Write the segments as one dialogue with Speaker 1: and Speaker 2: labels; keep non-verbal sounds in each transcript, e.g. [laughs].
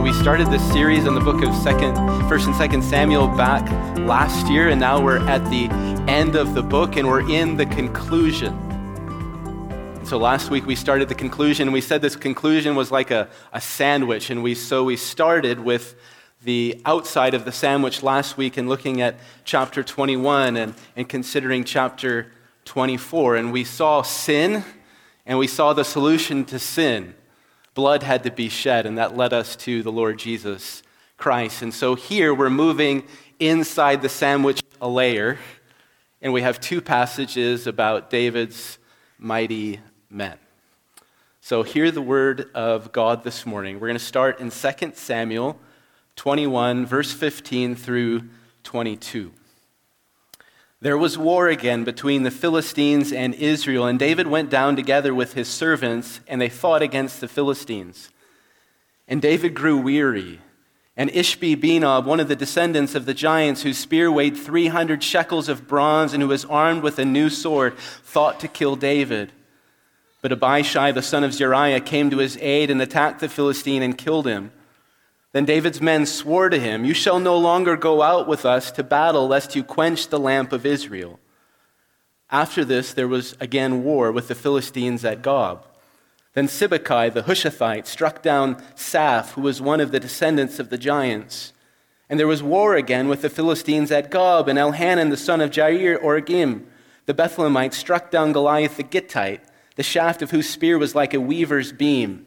Speaker 1: So we started this series in the book of Second, First and Second Samuel back last year, and now we're at the end of the book, and we're in the conclusion. So last week we started the conclusion, we said this conclusion was like a, a sandwich, and we so we started with the outside of the sandwich last week and looking at chapter 21 and, and considering chapter 24, and we saw sin, and we saw the solution to sin blood had to be shed, and that led us to the Lord Jesus Christ. And so here we're moving inside the sandwich a layer, and we have two passages about David's mighty men. So hear the word of God this morning. We're going to start in 2 Samuel 21, verse 15 through 22. There was war again between the Philistines and Israel, and David went down together with his servants, and they fought against the Philistines. And David grew weary. And Ishbi Benob, one of the descendants of the giants, whose spear weighed 300 shekels of bronze and who was armed with a new sword, thought to kill David. But Abishai, the son of Zeruiah, came to his aid and attacked the Philistine and killed him. Then David's men swore to him, You shall no longer go out with us to battle, lest you quench the lamp of Israel. After this, there was again war with the Philistines at Gob. Then Sibbecai the Hushathite struck down Saph, who was one of the descendants of the giants. And there was war again with the Philistines at Gob, and Elhanan the son of Jaare-oregim, the Bethlehemite, struck down Goliath the Gittite, the shaft of whose spear was like a weaver's beam.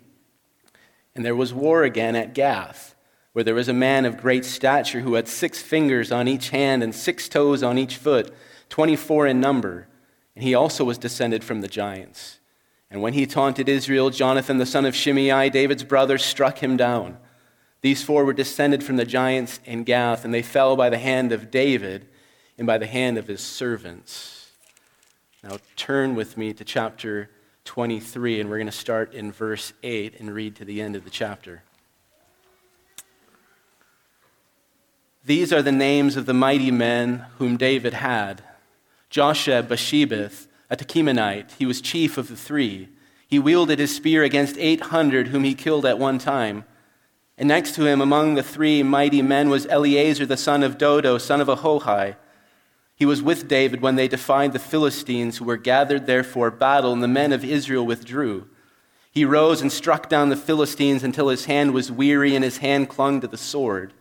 Speaker 1: And there was war again at Gath where there was a man of great stature who had six fingers on each hand and six toes on each foot, 24 in number. And he also was descended from the giants. And when he taunted Israel, Jonathan, the son of Shimei, David's brother, struck him down. These four were descended from the giants in Gath, and they fell by the hand of David and by the hand of his servants. Now turn with me to chapter 23, and we're going to start in verse 8 and read to the end of the chapter. These are the names of the mighty men whom David had Josheb Basshebeth, a Tahkemonite. He was chief of the three. He wielded his spear against 800 whom he killed at one time. And next to him among the three mighty men was Eleazar the son of Dodo, son of Ahohai. He was with David when they defied the Philistines who were gathered there for battle, and the men of Israel withdrew. He rose and struck down the Philistines until his hand was weary and his hand clung to the sword.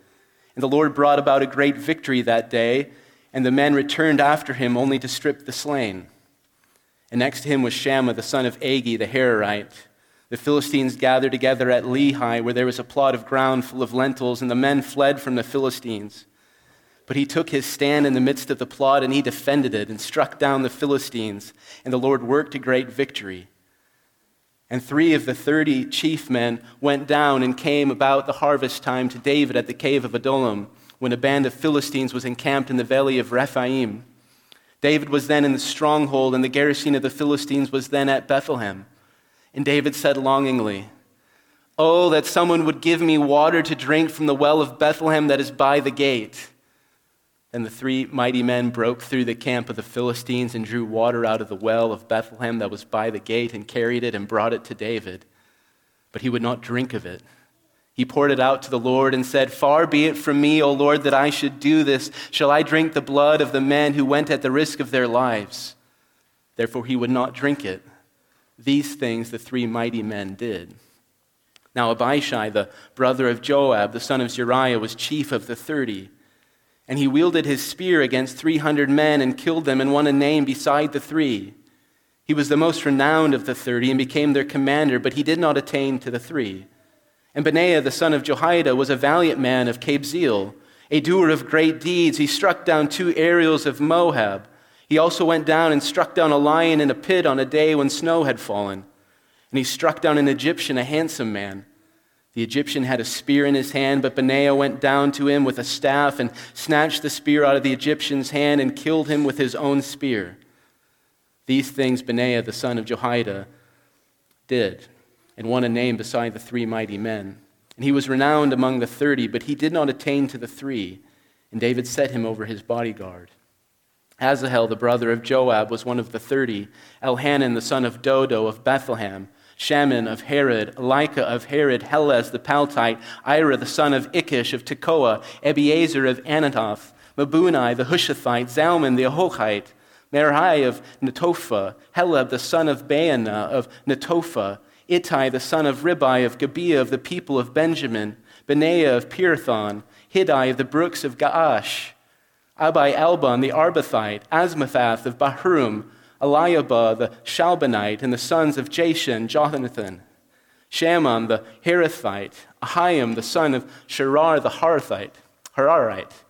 Speaker 1: And the Lord brought about a great victory that day, and the men returned after him only to strip the slain. And next to him was Shammah, the son of Agee, the Hararite. The Philistines gathered together at Lehi, where there was a plot of ground full of lentils, and the men fled from the Philistines. But he took his stand in the midst of the plot, and he defended it, and struck down the Philistines, and the Lord worked a great victory. And three of the thirty chief men went down and came about the harvest time to David at the cave of Adullam, when a band of Philistines was encamped in the valley of Rephaim. David was then in the stronghold, and the garrison of the Philistines was then at Bethlehem. And David said longingly, Oh, that someone would give me water to drink from the well of Bethlehem that is by the gate. And the three mighty men broke through the camp of the Philistines and drew water out of the well of Bethlehem that was by the gate and carried it and brought it to David. But he would not drink of it. He poured it out to the Lord and said, Far be it from me, O Lord, that I should do this. Shall I drink the blood of the men who went at the risk of their lives? Therefore he would not drink it. These things the three mighty men did. Now Abishai, the brother of Joab, the son of Zeruiah, was chief of the thirty. And he wielded his spear against 300 men and killed them and won a name beside the three. He was the most renowned of the 30 and became their commander, but he did not attain to the three. And Benaiah, the son of Jehoiada, was a valiant man of Kabzeel, a doer of great deeds. He struck down two Ariels of Moab. He also went down and struck down a lion in a pit on a day when snow had fallen. And he struck down an Egyptian, a handsome man. The Egyptian had a spear in his hand, but Benaiah went down to him with a staff and snatched the spear out of the Egyptian's hand and killed him with his own spear. These things Benaiah, the son of Jehoiada, did, and won a name beside the three mighty men. And he was renowned among the thirty, but he did not attain to the three, and David set him over his bodyguard. Asahel, the brother of Joab, was one of the thirty. Elhanan, the son of Dodo of Bethlehem, Shammah of Harod, Elika of Harod, Helez the Paltite, Ira the son of Ikkesh of Tekoa, Ebiezer of Anathoth, Mebunnai the Hushathite, Zalmon the Ahohite, Merhi of Netophah, Heleb the son of Baanah of Netophah, Ittai the son of Ribai of Gibeah of the people of Benjamin, Benaiah of Pirathon, Hiddai of the brooks of Gaash, Abi-albon the Arbathite, Asmathath of Bahurim, Eliabah the Shaalbonite, and the sons of Jashen, Jonathan, Shammah the Herathite, Ahiam the son of Sharar the Harthite, Hararite,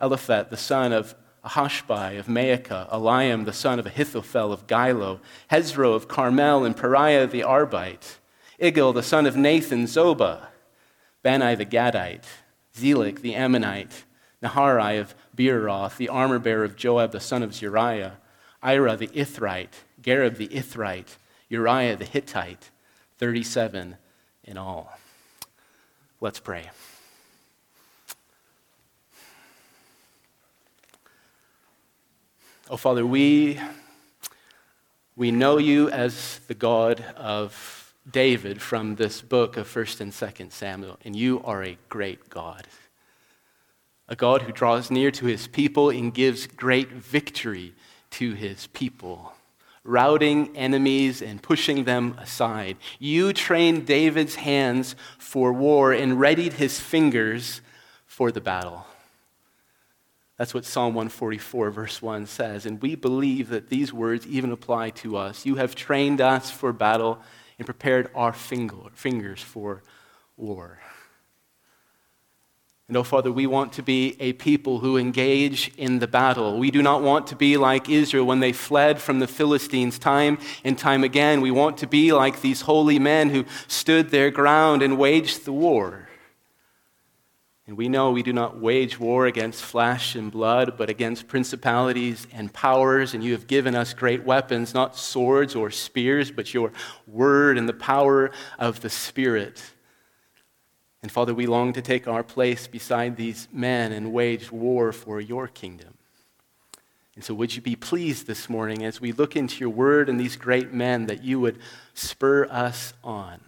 Speaker 1: Eliphet the son of Ahasbai of Maacah, Eliam the son of Ahithophel of Gilo, Hezro of Carmel, and Paarai the Arbite, Igal the son of Nathan, Zobah, Bani the Gadite, Zelek the Ammonite, Naharai of Beeroth, the armor bearer of Joab the son of Zeruiah, Ira the Ithrite, Gareb the Ithrite, Uriah the Hittite, 37 in all. Let's pray. Oh, Father, we, we know you as the God of David from this book of 1st and 2nd Samuel, and you are a great God. A God who draws near to his people and gives great victory to his people, routing enemies and pushing them aside. You trained David's hands for war and readied his fingers for the battle. That's what Psalm 144, verse 1 says. And we believe that these words even apply to us. You have trained us for battle and prepared our fingers for war. Oh, Father, we want to be a people who engage in the battle. We do not want to be like Israel when they fled from the Philistines time and time again. We want to be like these holy men who stood their ground and waged the war. And we know we do not wage war against flesh and blood, but against principalities and powers. And you have given us great weapons, not swords or spears, but your word and the power of the Spirit. And Father, we long to take our place beside these men and wage war for your kingdom. And so, would you be pleased this morning as we look into your word and these great men that you would spur us on?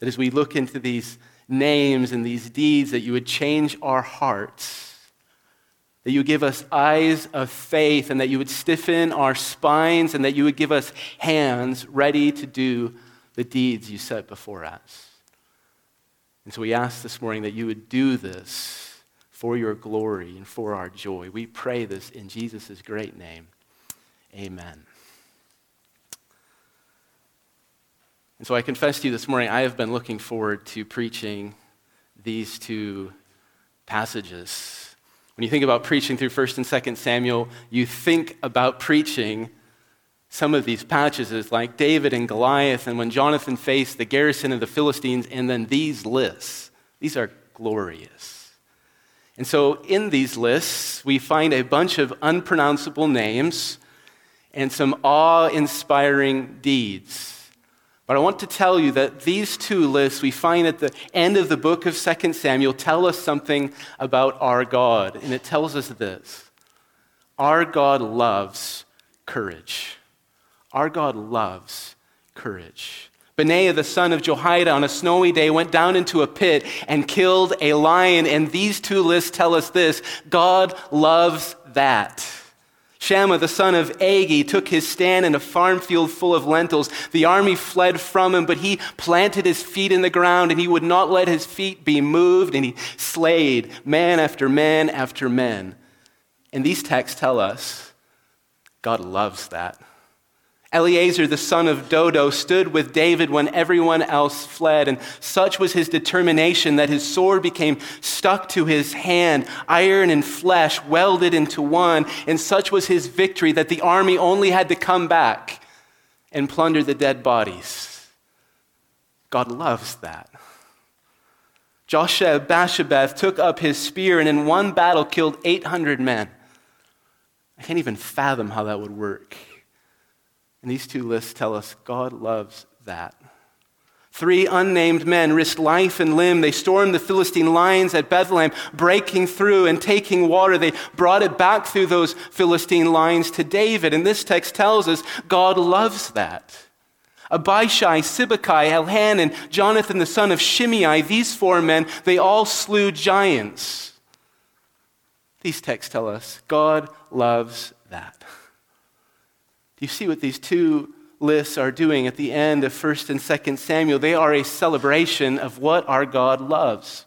Speaker 1: That as we look into these names and these deeds, that you would change our hearts, that you give us eyes of faith, and that you would stiffen our spines, and that you would give us hands ready to do the deeds you set before us. And so we ask this morning that you would do this for your glory and for our joy. We pray this in Jesus' great name. Amen. And so I confess to you this morning, I have been looking forward to preaching these two passages. When you think about preaching through 1st and 2nd Samuel, you think about preaching some of these passages like David and Goliath, and when Jonathan faced the garrison of the Philistines, and then these lists. These are glorious. And so in these lists, we find a bunch of unpronounceable names and some awe inspiring deeds. But I want to tell you that these two lists we find at the end of the book of 2 Samuel tell us something about our God. And it tells us this Our God loves courage. Our God loves courage. Benaiah, the son of Jehoiada, on a snowy day went down into a pit and killed a lion. And these two lists tell us this God loves that. Shammah, the son of Agee, took his stand in a farm field full of lentils. The army fled from him, but he planted his feet in the ground and he would not let his feet be moved, and he slayed man after man after man. And these texts tell us God loves that. Eleazar, the son of Dodo, stood with David when everyone else fled, and such was his determination that his sword became stuck to his hand, iron and flesh welded into one, and such was his victory that the army only had to come back and plunder the dead bodies. God loves that. Josheb Basshebeth took up his spear and in one battle killed 800 men. I can't even fathom how that would work. And these two lists tell us God loves that. Three unnamed men risked life and limb. They stormed the Philistine lines at Bethlehem, breaking through and taking water. They brought it back through those Philistine lines to David. And this text tells us God loves that. Abishai, Sibbecai, Elhanan, Jonathan the son of Shimei, these four men, they all slew giants. These texts tell us God loves you see what these two lists are doing at the end of 1st and 2nd Samuel? They are a celebration of what our God loves.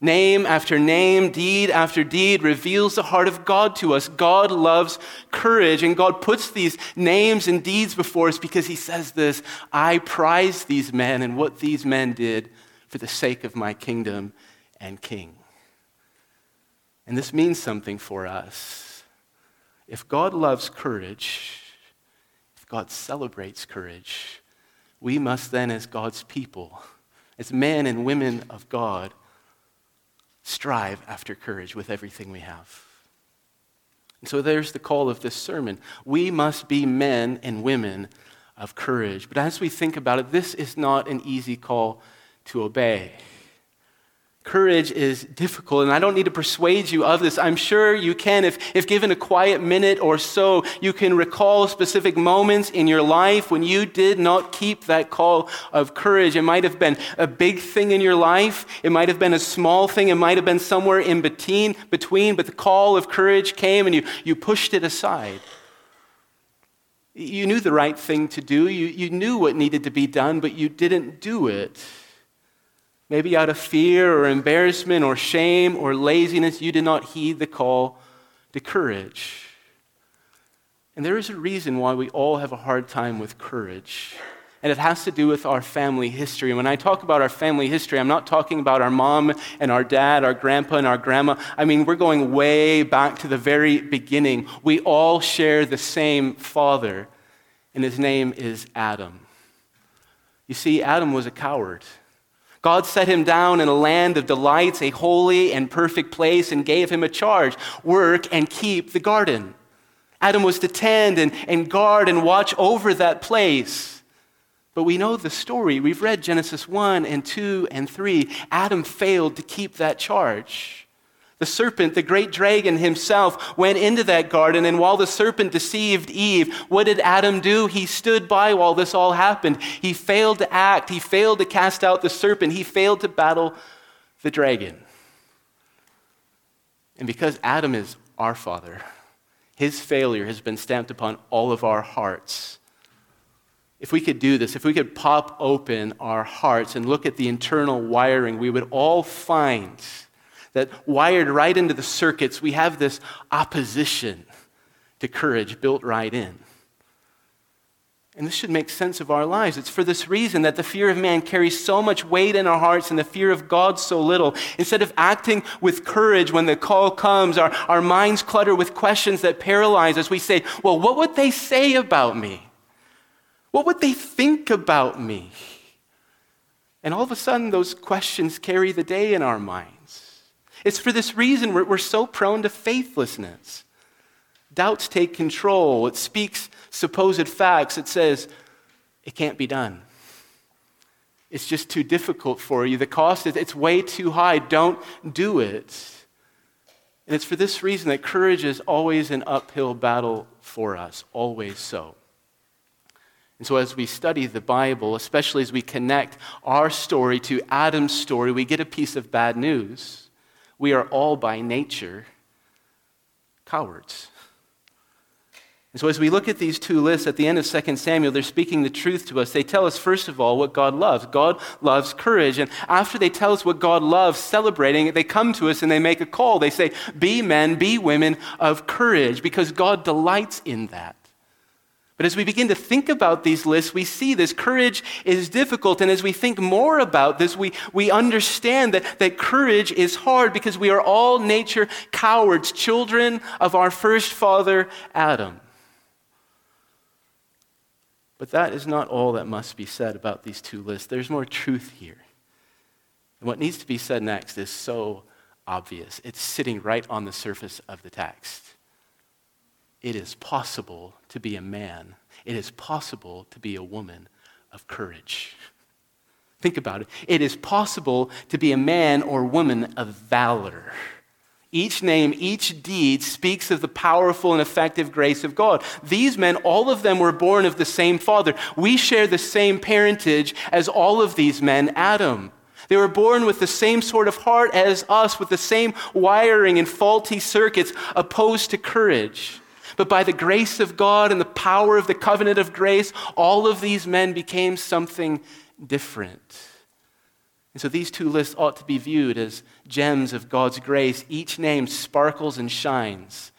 Speaker 1: Name after name, deed after deed reveals the heart of God to us. God loves courage, and God puts these names and deeds before us because He says this I prize these men and what these men did for the sake of my kingdom and king. And this means something for us. If God loves courage, God celebrates courage, we must then, as God's people, as men and women of God, strive after courage with everything we have. And so there's the call of this sermon. We must be men and women of courage. But as we think about it, this is not an easy call to obey. Courage is difficult, and I don't need to persuade you of this. I'm sure you can. If, if given a quiet minute or so, you can recall specific moments in your life when you did not keep that call of courage. It might have been a big thing in your life, it might have been a small thing, it might have been somewhere in between, between but the call of courage came and you, you pushed it aside. You knew the right thing to do, you, you knew what needed to be done, but you didn't do it. Maybe out of fear or embarrassment or shame or laziness, you did not heed the call to courage. And there is a reason why we all have a hard time with courage. And it has to do with our family history. When I talk about our family history, I'm not talking about our mom and our dad, our grandpa and our grandma. I mean, we're going way back to the very beginning. We all share the same father, and his name is Adam. You see, Adam was a coward. God set him down in a land of delights, a holy and perfect place, and gave him a charge work and keep the garden. Adam was to tend and, and guard and watch over that place. But we know the story. We've read Genesis 1 and 2 and 3. Adam failed to keep that charge. The serpent, the great dragon himself, went into that garden, and while the serpent deceived Eve, what did Adam do? He stood by while this all happened. He failed to act, he failed to cast out the serpent, he failed to battle the dragon. And because Adam is our father, his failure has been stamped upon all of our hearts. If we could do this, if we could pop open our hearts and look at the internal wiring, we would all find that wired right into the circuits, we have this opposition to courage built right in. And this should make sense of our lives. It's for this reason that the fear of man carries so much weight in our hearts and the fear of God so little. Instead of acting with courage when the call comes, our, our minds clutter with questions that paralyze us. We say, Well, what would they say about me? What would they think about me? And all of a sudden, those questions carry the day in our mind. It's for this reason we're, we're so prone to faithlessness. Doubts take control. It speaks supposed facts. It says, it can't be done. It's just too difficult for you. The cost is it's way too high. Don't do it. And it's for this reason that courage is always an uphill battle for us, always so. And so, as we study the Bible, especially as we connect our story to Adam's story, we get a piece of bad news we are all by nature cowards. And so, as we look at these two lists at the end of 2 Samuel, they're speaking the truth to us. They tell us, first of all, what God loves. God loves courage. And after they tell us what God loves, celebrating they come to us and they make a call. They say, Be men, be women of courage, because God delights in that. But as we begin to think about these lists, we see this courage is difficult. And as we think more about this, we, we understand that, that courage is hard because we are all nature cowards, children of our first father, Adam. But that is not all that must be said about these two lists. There's more truth here. And what needs to be said next is so obvious, it's sitting right on the surface of the text it is possible to be a man, it is possible to be a woman of courage. Think about it. It is possible to be a man or woman of valor, Each name, each deed speaks of the powerful and effective grace of God. These men, all of them were born of the same father. We share the same parentage as all of these men, Adam. They were born with the same sort of heart as us, with the same wiring and faulty circuits opposed to courage. But by the grace of God and the power of the covenant of grace, all of these men became something different. And so these two lists ought to be viewed as gems of God's grace. Each name sparkles and shines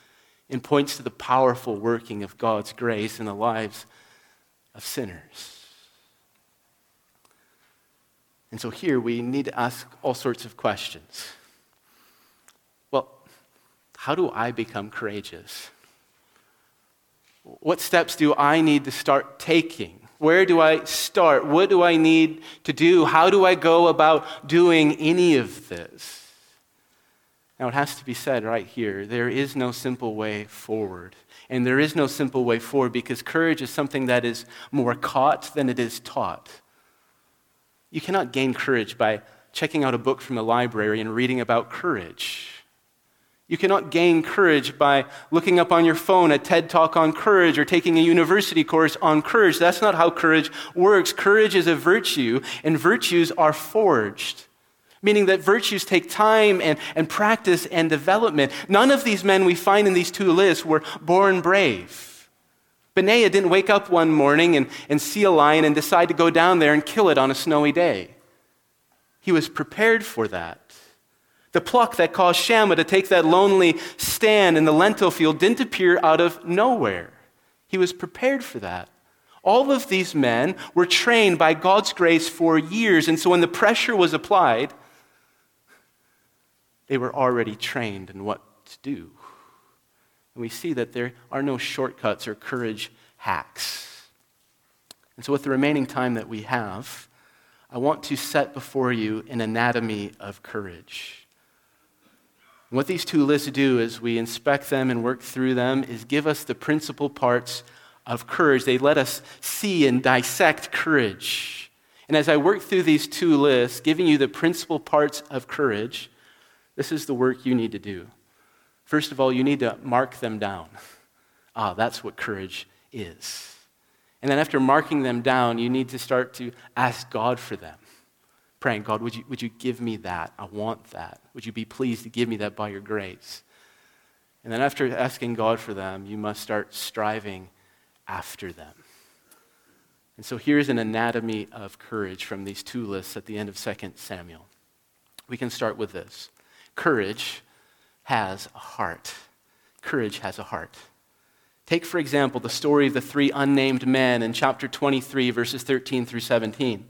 Speaker 1: and points to the powerful working of God's grace in the lives of sinners. And so here we need to ask all sorts of questions. Well, how do I become courageous? What steps do I need to start taking? Where do I start? What do I need to do? How do I go about doing any of this? Now, it has to be said right here there is no simple way forward. And there is no simple way forward because courage is something that is more caught than it is taught. You cannot gain courage by checking out a book from a library and reading about courage. You cannot gain courage by looking up on your phone a TED talk on courage or taking a university course on courage. That's not how courage works. Courage is a virtue, and virtues are forged, meaning that virtues take time and, and practice and development. None of these men we find in these two lists were born brave. Benaiah didn't wake up one morning and, and see a lion and decide to go down there and kill it on a snowy day. He was prepared for that. The pluck that caused Shammah to take that lonely stand in the lentil field didn't appear out of nowhere. He was prepared for that. All of these men were trained by God's grace for years, and so when the pressure was applied, they were already trained in what to do. And we see that there are no shortcuts or courage hacks. And so, with the remaining time that we have, I want to set before you an anatomy of courage. What these two lists do as we inspect them and work through them is give us the principal parts of courage. They let us see and dissect courage. And as I work through these two lists, giving you the principal parts of courage, this is the work you need to do. First of all, you need to mark them down. Ah, that's what courage is. And then after marking them down, you need to start to ask God for them praying, God, would you, would you give me that? I want that. Would you be pleased to give me that by your grace? And then after asking God for them, you must start striving after them. And so here's an anatomy of courage from these two lists at the end of 2 Samuel. We can start with this courage has a heart. Courage has a heart. Take, for example, the story of the three unnamed men in chapter 23, verses 13 through 17.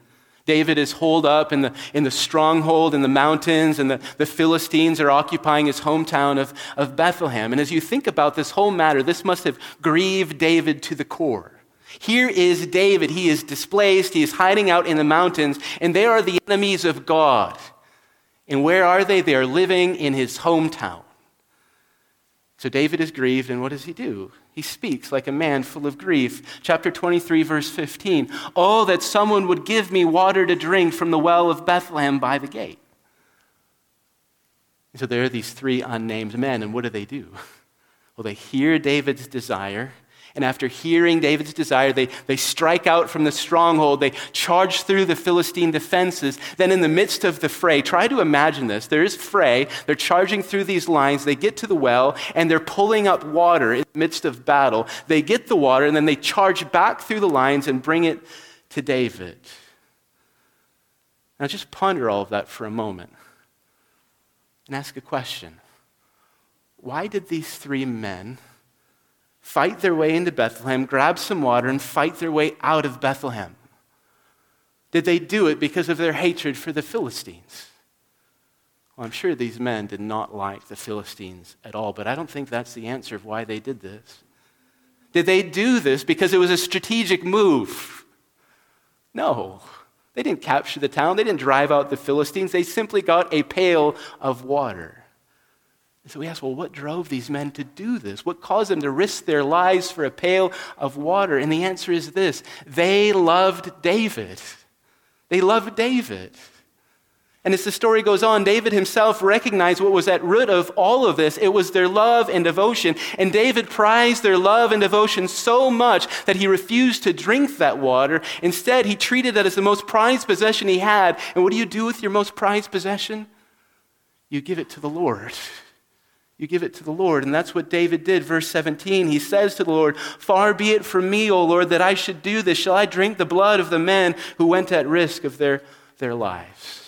Speaker 1: David is holed up in the, in the stronghold in the mountains, and the, the Philistines are occupying his hometown of, of Bethlehem. And as you think about this whole matter, this must have grieved David to the core. Here is David. He is displaced. He is hiding out in the mountains, and they are the enemies of God. And where are they? They are living in his hometown. So David is grieved, and what does he do? He speaks like a man full of grief. Chapter 23, verse 15. Oh, that someone would give me water to drink from the well of Bethlehem by the gate. so there are these three unnamed men, and what do they do? [laughs] Well, they hear David's desire, and after hearing David's desire, they, they strike out from the stronghold. They charge through the Philistine defenses. Then, in the midst of the fray, try to imagine this. There is fray. They're charging through these lines. They get to the well, and they're pulling up water in the midst of battle. They get the water, and then they charge back through the lines and bring it to David. Now, just ponder all of that for a moment and ask a question Why did these three men? Fight their way into Bethlehem, grab some water, and fight their way out of Bethlehem? Did they do it because of their hatred for the Philistines? Well, I'm sure these men did not like the Philistines at all, but I don't think that's the answer of why they did this. Did they do this because it was a strategic move? No. They didn't capture the town, they didn't drive out the Philistines, they simply got a pail of water. And so we ask, well, what drove these men to do this? What caused them to risk their lives for a pail of water? And the answer is this they loved David. They loved David. And as the story goes on, David himself recognized what was at root of all of this. It was their love and devotion. And David prized their love and devotion so much that he refused to drink that water. Instead, he treated that as the most prized possession he had. And what do you do with your most prized possession? You give it to the Lord. You give it to the Lord. And that's what David did. Verse 17, he says to the Lord, Far be it from me, O Lord, that I should do this. Shall I drink the blood of the men who went at risk of their, their lives?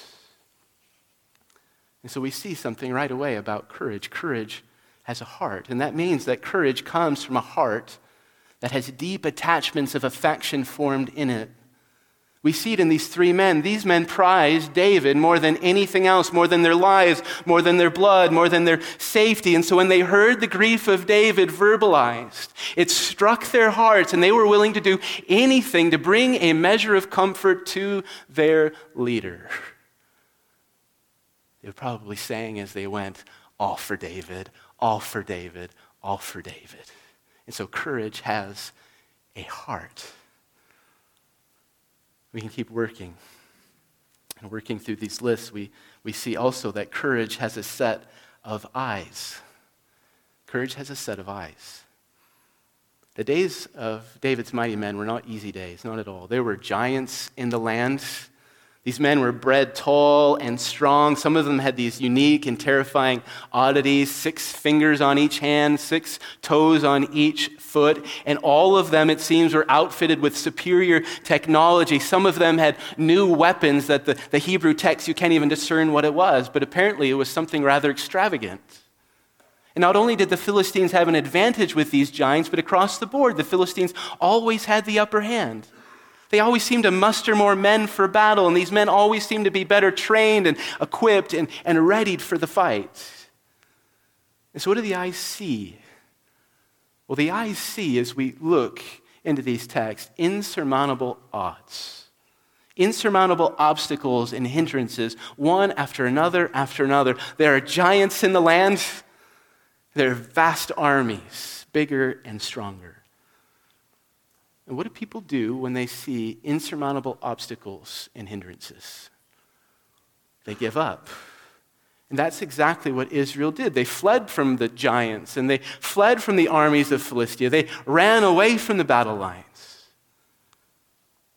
Speaker 1: And so we see something right away about courage. Courage has a heart. And that means that courage comes from a heart that has deep attachments of affection formed in it. We see it in these three men. These men prized David more than anything else, more than their lives, more than their blood, more than their safety. And so when they heard the grief of David verbalized, it struck their hearts, and they were willing to do anything to bring a measure of comfort to their leader. They were probably saying as they went, All for David, all for David, all for David. And so courage has a heart. We can keep working. And working through these lists, we, we see also that courage has a set of eyes. Courage has a set of eyes. The days of David's mighty men were not easy days, not at all. There were giants in the land. These men were bred tall and strong. Some of them had these unique and terrifying oddities six fingers on each hand, six toes on each foot. And all of them, it seems, were outfitted with superior technology. Some of them had new weapons that the, the Hebrew text, you can't even discern what it was, but apparently it was something rather extravagant. And not only did the Philistines have an advantage with these giants, but across the board, the Philistines always had the upper hand. They always seem to muster more men for battle, and these men always seem to be better trained and equipped and, and readied for the fight. And so, what do the eyes see? Well, the eyes see as we look into these texts insurmountable odds, insurmountable obstacles and hindrances, one after another after another. There are giants in the land, there are vast armies, bigger and stronger. And what do people do when they see insurmountable obstacles and hindrances? They give up. And that's exactly what Israel did. They fled from the giants and they fled from the armies of Philistia. They ran away from the battle lines.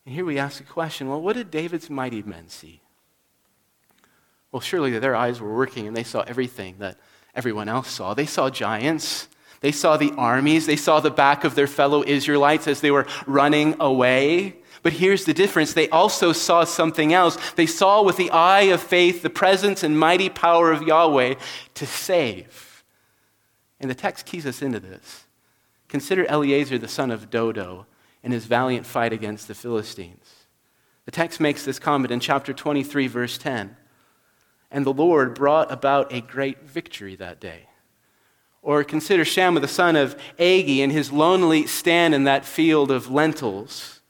Speaker 1: And here we ask the question well, what did David's mighty men see? Well, surely their eyes were working and they saw everything that everyone else saw. They saw giants, they saw the armies, they saw the back of their fellow Israelites as they were running away. But here's the difference they also saw something else. They saw with the eye of faith the presence and mighty power of Yahweh to save. And the text keys us into this. Consider Eleazar, the son of Dodo, in his valiant fight against the Philistines. The text makes this comment in chapter 23, verse 10. And the Lord brought about a great victory that day. Or consider Shammah, the son of Agee, and his lonely stand in that field of lentils.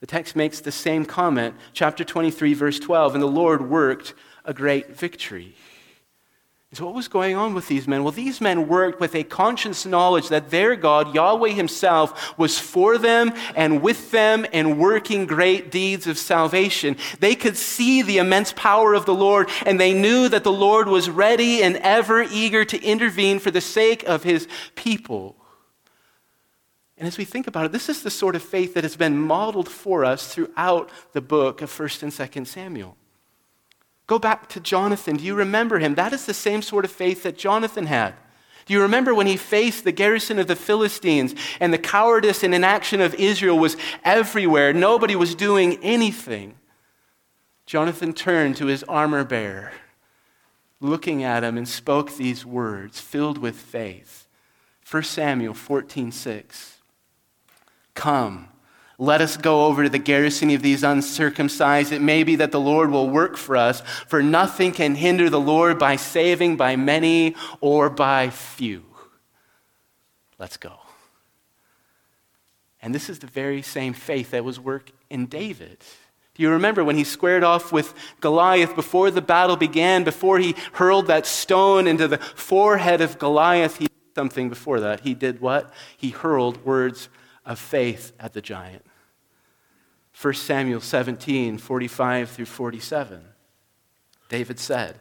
Speaker 1: The text makes the same comment, chapter 23, verse 12, and the Lord worked a great victory. So, what was going on with these men? Well, these men worked with a conscious knowledge that their God, Yahweh Himself, was for them and with them and working great deeds of salvation. They could see the immense power of the Lord, and they knew that the Lord was ready and ever eager to intervene for the sake of His people. And as we think about it, this is the sort of faith that has been modeled for us throughout the book of 1st and 2nd Samuel. Go back to Jonathan. Do you remember him? That is the same sort of faith that Jonathan had. Do you remember when he faced the garrison of the Philistines and the cowardice and inaction of Israel was everywhere? Nobody was doing anything. Jonathan turned to his armor bearer, looking at him, and spoke these words filled with faith. 1 Samuel 14 6. Come. Let us go over to the garrison of these uncircumcised. It may be that the Lord will work for us, for nothing can hinder the Lord by saving by many or by few. Let's go. And this is the very same faith that was work in David. Do you remember when he squared off with Goliath before the battle began, before he hurled that stone into the forehead of Goliath? He did something before that. He did what? He hurled words of faith at the giant. 1 Samuel 17, 45 through 47. David said.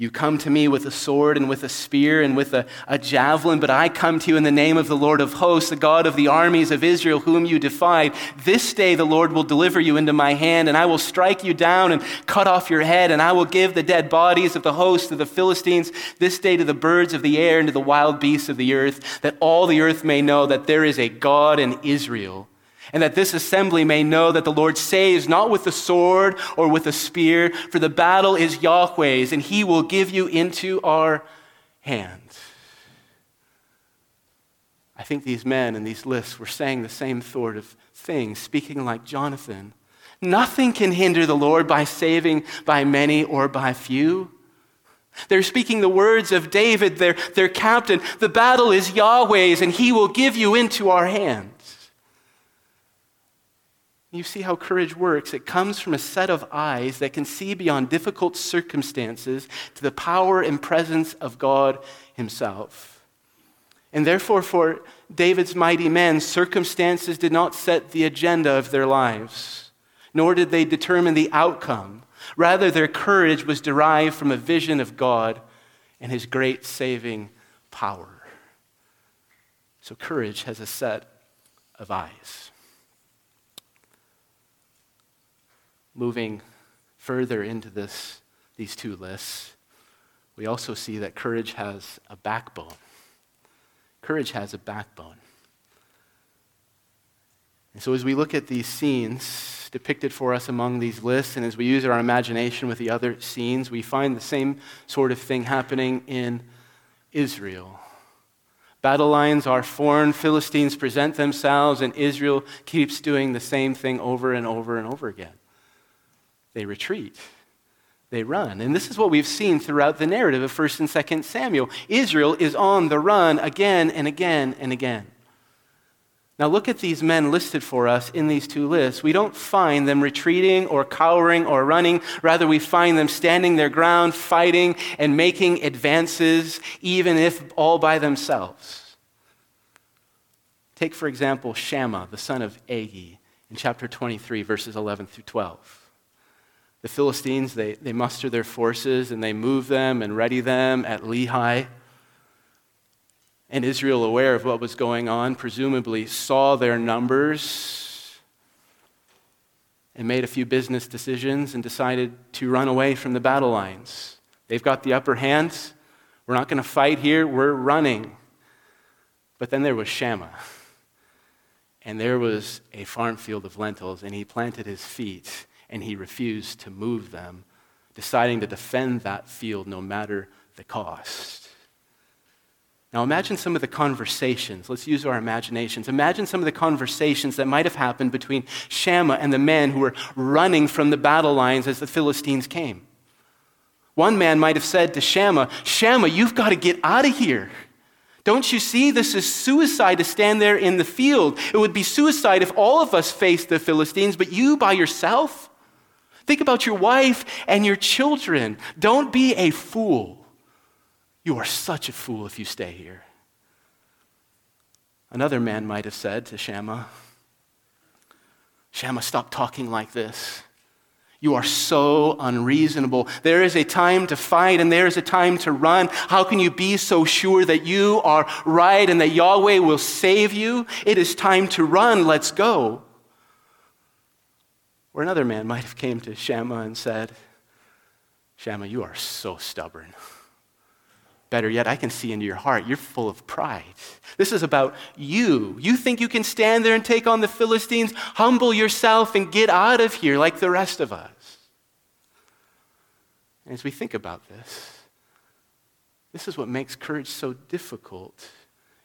Speaker 1: You come to me with a sword and with a spear and with a, a, javelin, but I come to you in the name of the Lord of hosts, the God of the armies of Israel, whom you defied. This day the Lord will deliver you into my hand, and I will strike you down and cut off your head, and I will give the dead bodies of the host of the Philistines this day to the birds of the air and to the wild beasts of the earth, that all the earth may know that there is a God in Israel and that this assembly may know that the Lord saves not with the sword or with a spear, for the battle is Yahweh's, and he will give you into our hands. I think these men in these lists were saying the same sort of thing, speaking like Jonathan. Nothing can hinder the Lord by saving by many or by few. They're speaking the words of David, their, their captain. The battle is Yahweh's, and he will give you into our hands. You see how courage works. It comes from a set of eyes that can see beyond difficult circumstances to the power and presence of God Himself. And therefore, for David's mighty men, circumstances did not set the agenda of their lives, nor did they determine the outcome. Rather, their courage was derived from a vision of God and His great saving power. So, courage has a set of eyes. Moving further into this, these two lists, we also see that courage has a backbone. Courage has a backbone. And so, as we look at these scenes depicted for us among these lists, and as we use our imagination with the other scenes, we find the same sort of thing happening in Israel. Battle lines are formed, Philistines present themselves, and Israel keeps doing the same thing over and over and over again they retreat. They run. And this is what we've seen throughout the narrative of 1st and 2nd Samuel. Israel is on the run again and again and again. Now, look at these men listed for us in these two lists. We don't find them retreating or cowering or running. Rather, we find them standing their ground, fighting and making advances, even if all by themselves. Take, for example, Shammah, the son of Agee, in chapter 23, verses 11 through 12. The Philistines, they, they muster their forces and they move them and ready them at Lehi. And Israel, aware of what was going on, presumably saw their numbers and made a few business decisions and decided to run away from the battle lines. They've got the upper hand. We're not going to fight here, we're running. But then there was Shammah. And there was a farm field of lentils, and he planted his feet and he refused to move them, deciding to defend that field no matter the cost. Now, imagine some of the conversations. Let's use our imaginations. Imagine some of the conversations that might have happened between Shammah and the men who were running from the battle lines as the Philistines came. One man might have said to Shammah, Shammah, you've got to get out of here. Don't you see? This is suicide to stand there in the field. It would be suicide if all of us faced the Philistines, but you by yourself? Think about your wife and your children. Don't be a fool. You are such a fool if you stay here. Another man might have said to Shammah, Shammah, stop talking like this. You are so unreasonable. There is a time to fight and there is a time to run. How can you be so sure that you are right and that Yahweh will save you? It is time to run. Let's go. Or another man [laughs] might have came to Shammah and said, Shammah, you are so stubborn. Better yet, I can see into your heart. You're full of pride. This is about you. You think you can stand there and take on the Philistines? Humble yourself and get out of here like the rest of us. And as we think about this, this is what makes courage so difficult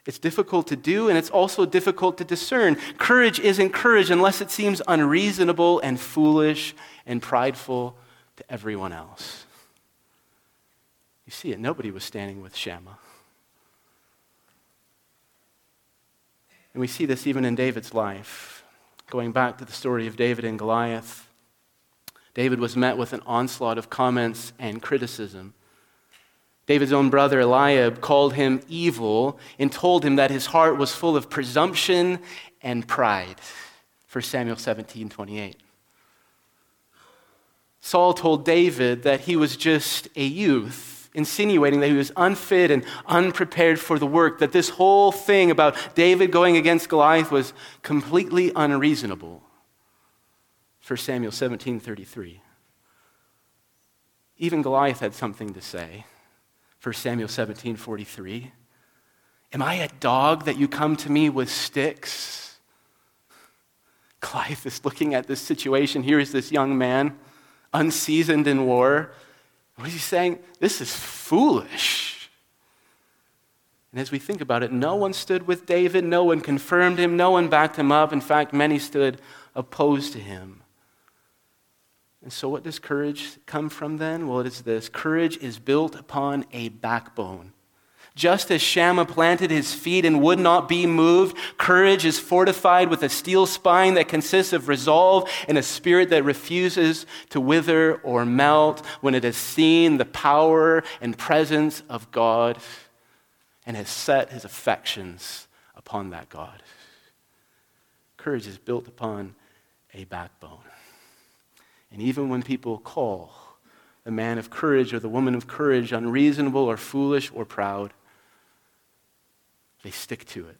Speaker 1: it's difficult to do, and it's also difficult to discern. Courage isn't courage unless it seems unreasonable and foolish and prideful to everyone else. You see it, nobody was standing with Shammah. And we see this even in David's life. Going back to the story of David and Goliath, David was met with an onslaught of comments and criticism. David's own brother Eliab called him evil and told him that his heart was full of presumption and pride. 1 Samuel 17 28. Saul told David that he was just a youth, insinuating that he was unfit and unprepared for the work, that this whole thing about David going against Goliath was completely unreasonable. 1 Samuel 17:33. Even Goliath had something to say. 1 Samuel 17:43. Am I a dog that you come to me with sticks? Goliath is looking at this situation. Here is this young man, unseasoned in war. What is he saying? This is foolish. And as we think about it, no one stood with David, no one confirmed him, no one backed him up. In fact, many stood opposed to him. And so, what does courage come from then? Well, it is this courage is built upon a backbone. Just as Shammah planted his feet and would not be moved, courage is fortified with a steel spine that consists of resolve and a spirit that refuses to wither or melt when it has seen the power and presence of God and has set his affections upon that God. Courage is built upon a backbone. And even when people call the man of courage or the woman of courage unreasonable or foolish or proud, they stick to it.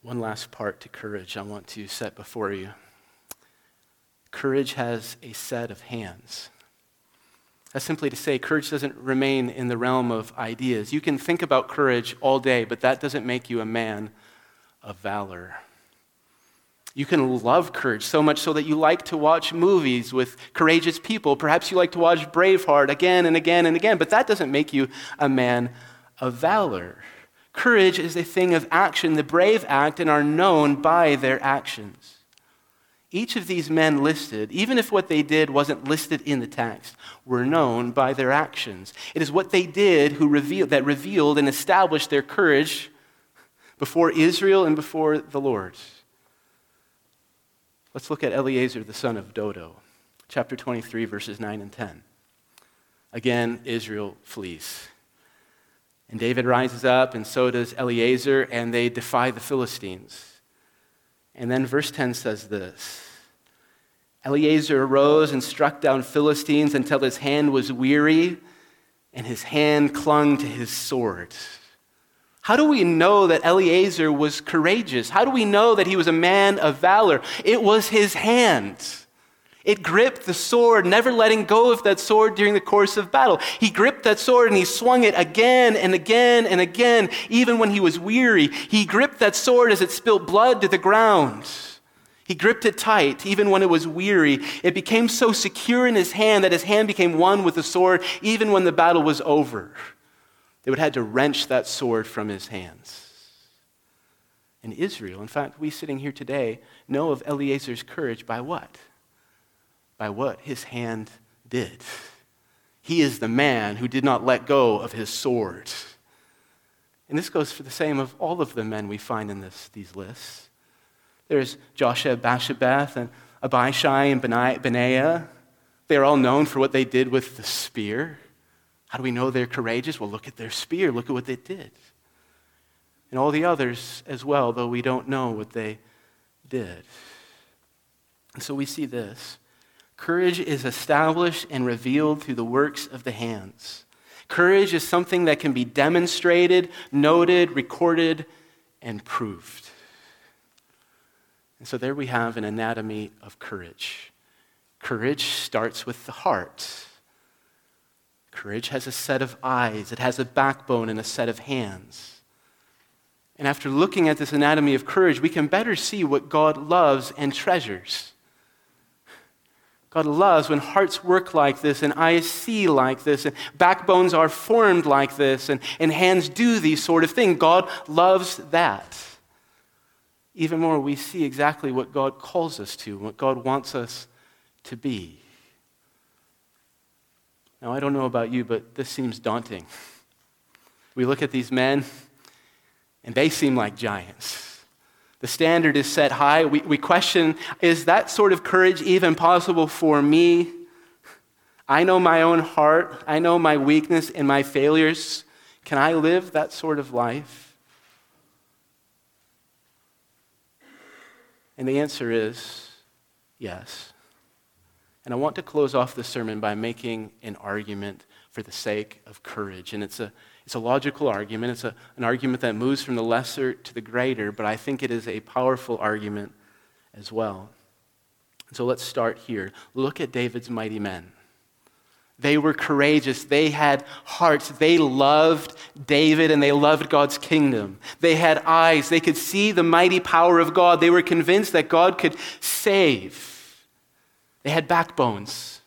Speaker 1: One last part to courage I want to set before you. Courage has a set of hands. That's simply to say, courage doesn't remain in the realm of ideas. You can think about courage all day, but that doesn't make you a man of valor. You can love courage so much so that you like to watch movies with courageous people. Perhaps you like to watch Braveheart again and again and again, but that doesn't make you a man of valor. Courage is a thing of action. The brave act and are known by their actions. Each of these men listed, even if what they did wasn't listed in the text, were known by their actions. It is what they did who revealed, that revealed and established their courage before Israel and before the Lord. Let's look at Eleazar, the son of Dodo, chapter 23, verses 9 and 10. Again, Israel flees. And David rises up, and so does Eleazar, and they defy the Philistines. And then verse 10 says this Eleazar arose and struck down Philistines until his hand was weary, and his hand clung to his sword. How do we know that Eleazar was courageous? How do we know that he was a man of valor? It was his hand. It gripped the sword, never letting go of that sword during the course of battle. He gripped that sword and he swung it again and again and again, even when he was weary. He gripped that sword as it spilled blood to the ground. He gripped it tight, even when it was weary. It became so secure in his hand that his hand became one with the sword, even when the battle was over. They would have had to wrench that sword from his hands. In Israel, in fact, we sitting here today know of Eleazar's courage by what? By what his hand did. He is the man who did not let go of his sword. And this goes for the same of all of the men we find in this, these lists. There's Josheb Basshebeth and Abishai and Benaiah. They're all known for what they did with the spear. How do we know they're courageous? Well, look at their spear. Look at what they did. And all the others as well, though we don't know what they did. And so we see this. Courage is established and revealed through the works of the hands. Courage is something that can be demonstrated, noted, recorded, and proved. And so there we have an anatomy of courage. Courage starts with the heart. Courage has a set of eyes, it has a backbone and a set of hands. And after looking at this anatomy of courage, we can better see what God loves and treasures. God loves when hearts work like this, and eyes see like this, and backbones are formed like this, and, and hands do these sort of things. God loves that. Even more, we see exactly what God calls us to, what God wants us to be. Now, I don't know about you, but this seems daunting. We look at these men, and they seem like giants. The standard is set high. We, we question is that sort of courage even possible for me? I know my own heart, I know my weakness and my failures. Can I live that sort of life? And the answer is Yes. And I want to close off the sermon by making an argument for the sake of courage. And it's a, it's a logical argument, it's a, an argument that moves from the lesser to the greater, but I think it is a powerful argument as well. So let's start here. Look at David's mighty men. They were courageous. They had hearts. They loved David and they loved God's kingdom. They had eyes. They could see the mighty power of God. They were convinced that God could save. They had backbones.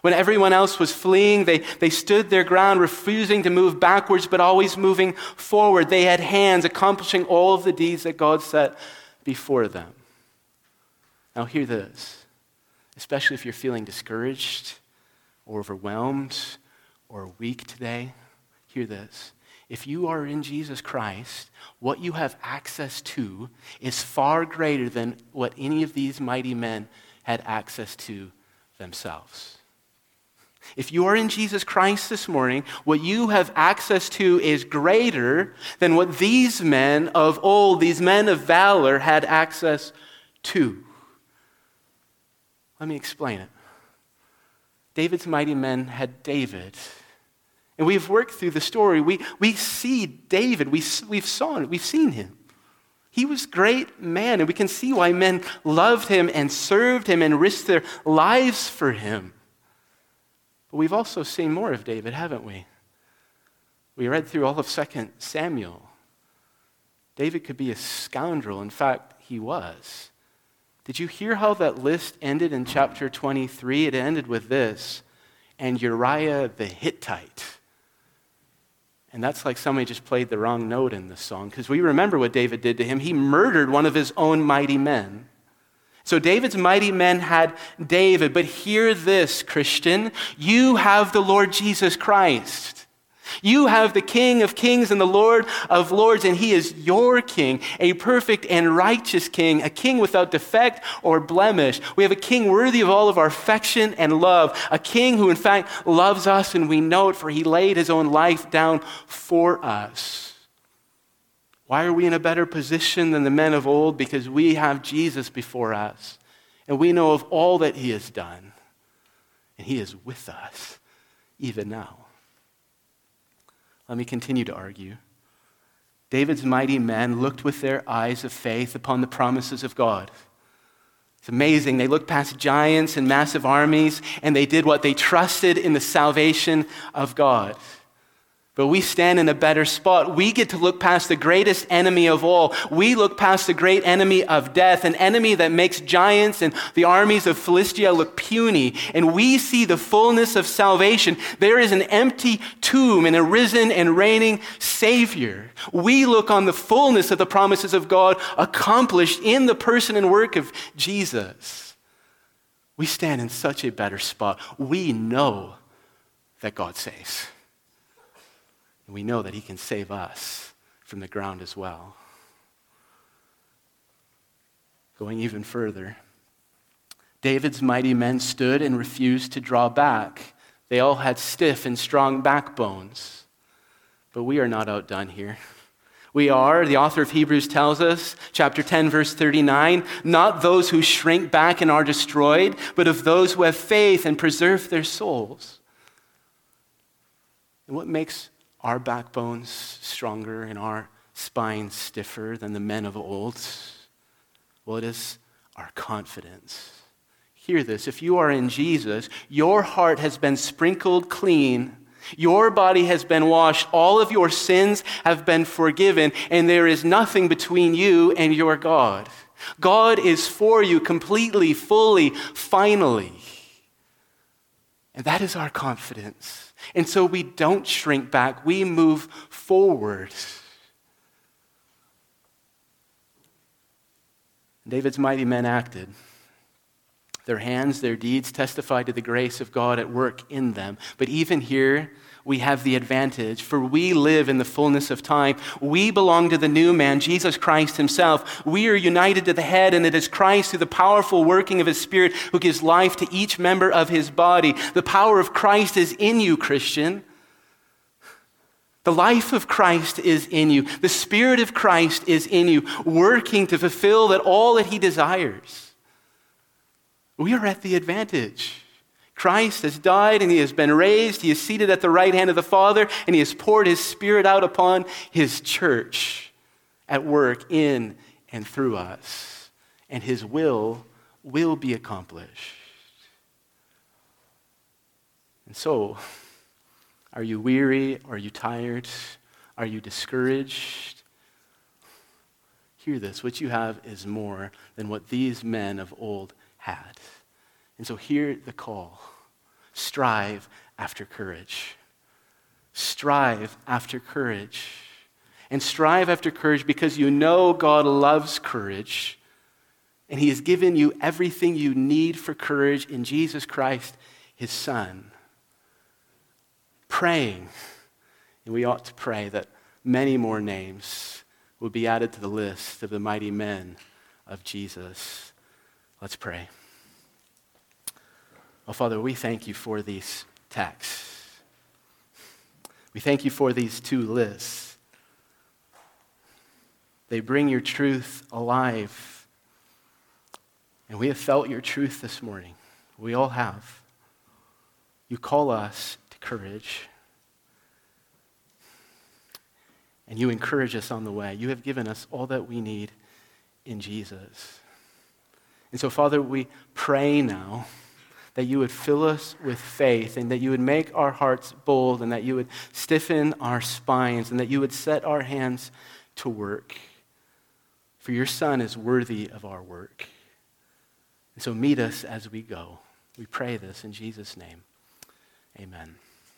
Speaker 1: When everyone else was fleeing, they, they stood their ground, refusing to move backwards, but always moving forward. They had hands, accomplishing all of the deeds that God set before them. Now, hear this, especially if you're feeling discouraged or overwhelmed or weak today. Hear this. If you are in Jesus Christ, what you have access to is far greater than what any of these mighty men had access to themselves. If you are in Jesus Christ this morning, what you have access to is greater than what these men of old, these men of valor, had access to. Let me explain it. David's mighty men had David. And we've worked through the story. We, we see David. We, we've, saw, we've seen him. He was a great man, and we can see why men loved him and served him and risked their lives for him. But we've also seen more of David, haven't we? We read through all of 2 Samuel. David could be a scoundrel. In fact, he was. Did you hear how that list ended in chapter 23? It ended with this and Uriah the Hittite. And that's like somebody just played the wrong note in this song because we remember what David did to him. He murdered one of his own mighty men. So David's mighty men had David, but hear this, Christian. You have the Lord Jesus Christ. You have the King of kings and the Lord of lords, and he is your king, a perfect and righteous king, a king without defect or blemish. We have a king worthy of all of our affection and love, a king who, in fact, loves us, and we know it, for he laid his own life down for us. Why are we in a better position than the men of old? Because we have Jesus before us, and we know of all that he has done, and he is with us even now. Let me continue to argue. David's mighty men looked with their eyes of faith upon the promises of God. It's amazing. They looked past giants and massive armies, and they did what they trusted in the salvation of God. But we stand in a better spot. We get to look past the greatest enemy of all. We look past the great enemy of death, an enemy that makes giants and the armies of Philistia look puny. And we see the fullness of salvation. There is an empty tomb and a risen and reigning Savior. We look on the fullness of the promises of God accomplished in the person and work of Jesus. We stand in such a better spot. We know that God saves. And we know that He can save us from the ground as well. Going even further, David's mighty men stood and refused to draw back. They all had stiff and strong backbones. But we are not outdone here. We are, the author of Hebrews tells us, chapter 10, verse 39, not those who shrink back and are destroyed, but of those who have faith and preserve their souls. And what makes our backbones stronger and our spines stiffer than the men of old? Well, it is our confidence. Hear this if you are in Jesus, your heart has been sprinkled clean. Your body has been washed. All of your sins have been forgiven, and there is nothing between you and your God. God is for you completely, fully, finally. And that is our confidence. And so we don't shrink back, we move forward. David's mighty men acted. Their hands, their deeds testified to the grace of God at work in them. But even here, we have the advantage, for we live in the fullness of time. We belong to the new man, Jesus Christ himself. We are united to the head, and it is Christ through the powerful working of his Spirit who gives life to each member of his body. The power of Christ is in you, Christian. The life of Christ is in you. The Spirit of Christ is in you, working to fulfill that all that He desires. We are at the advantage. Christ has died and he has been raised. He is seated at the right hand of the Father and he has poured his Spirit out upon his church at work in and through us. And his will will be accomplished. And so, are you weary? Are you tired? Are you discouraged? Hear this what you have is more than what these men of old had. And so, hear the call strive after courage. Strive after courage. And strive after courage because you know God loves courage and He has given you everything you need for courage in Jesus Christ, His Son praying. And we ought to pray that many more names will be added to the list of the mighty men of Jesus. Let's pray. Oh, Father, we thank you for these texts. We thank you for these two lists. They bring your truth alive. And we have felt your truth this morning. We all have. You call us to courage. And you encourage us on the way. You have given us all that we need in Jesus. And so, Father, we pray now that you would fill us with faith and that you would make our hearts bold and that you would stiffen our spines and that you would set our hands to work. For your Son is worthy of our work. And so, meet us as we go. We pray this in Jesus' name. Amen.